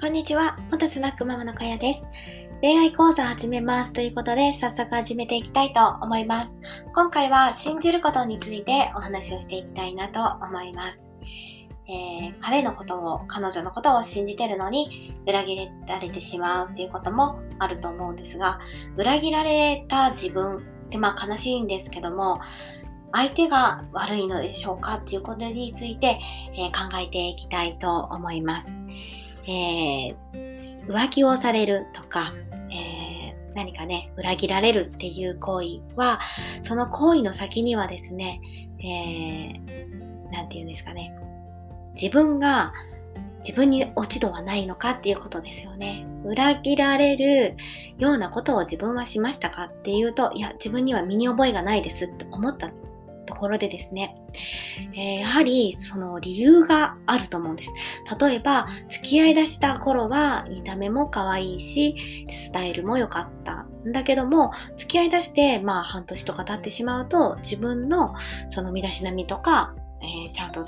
こんにちは。元スナックママのかやです。恋愛講座を始めますということで、早速始めていきたいと思います。今回は信じることについてお話をしていきたいなと思います。えー、彼のことを、彼女のことを信じてるのに、裏切られてしまうっていうこともあると思うんですが、裏切られた自分ってまあ悲しいんですけども、相手が悪いのでしょうかっていうことについて、えー、考えていきたいと思います。えー、浮気をされるとか、えー、何かね、裏切られるっていう行為は、その行為の先にはですね、えー、なんて言うんですかね、自分が自分に落ち度はないのかっていうことですよね。裏切られるようなことを自分はしましたかっていうと、いや、自分には身に覚えがないですって思ったところでですね、えー、やはりその理由があると思うんです。例えば、付き合い出した頃は見た目も可愛いし、スタイルも良かったんだけども、付き合い出してまあ半年とか経ってしまうと、自分のその身だしなみとか、えー、ちゃんと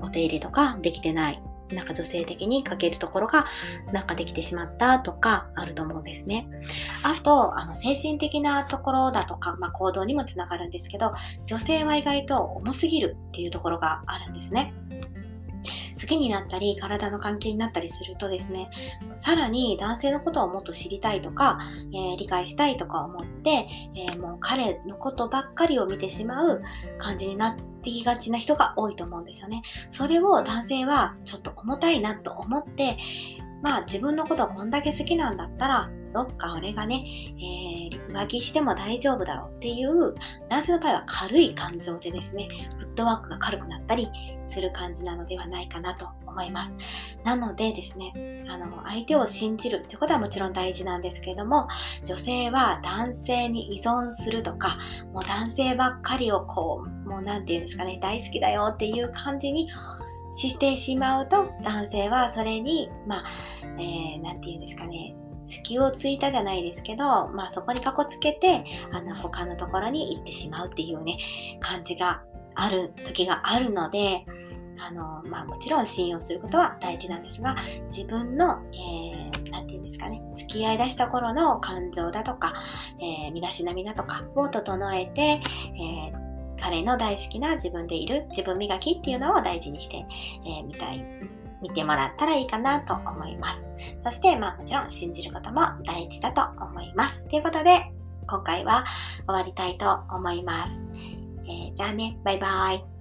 お手入れとかできてないなんか女性的に書けるところがなんかできてしまったとかあると思うんですね。あと、あの、精神的なところだとか、まあ、行動にもつながるんですけど、女性は意外と重すぎるっていうところがあるんですね。好きになったり、体の関係になったりするとですね、さらに男性のことをもっと知りたいとか、えー、理解したいとか思って、えー、もう彼のことばっかりを見てしまう感じになってってきがちな人が多いと思うんですよね。それを男性はちょっと重たいなと思って、まあ自分のことをこんだけ好きなんだったら、どっか俺がね、えー、浮気しても大丈夫だろうっていう、男性の場合は軽い感情でですね、フットワークが軽くなったりする感じなのではないかなと思います。なのでですね、あの、相手を信じるということはもちろん大事なんですけれども、女性は男性に依存するとか、もう男性ばっかりをこう、もう何て言うんですかね、大好きだよっていう感じにしてしまうと、男性はそれに、まあ、えー、て言うんですかね、隙をついたじゃないですけど、まあそこにかこつけて、あの、他のところに行ってしまうっていうね、感じがある時があるので、あの、まあもちろん信用することは大事なんですが、自分の、えー、なんて言うんですかね、付き合い出した頃の感情だとか、えー、身だしなみだとかを整えて、えー彼の大好きな自分でいる自分磨きっていうのを大事にして、えー、みたい。見てもらったらいいかなと思います。そして、まあもちろん信じることも大事だと思います。ということで、今回は終わりたいと思います。えー、じゃあね、バイバイ。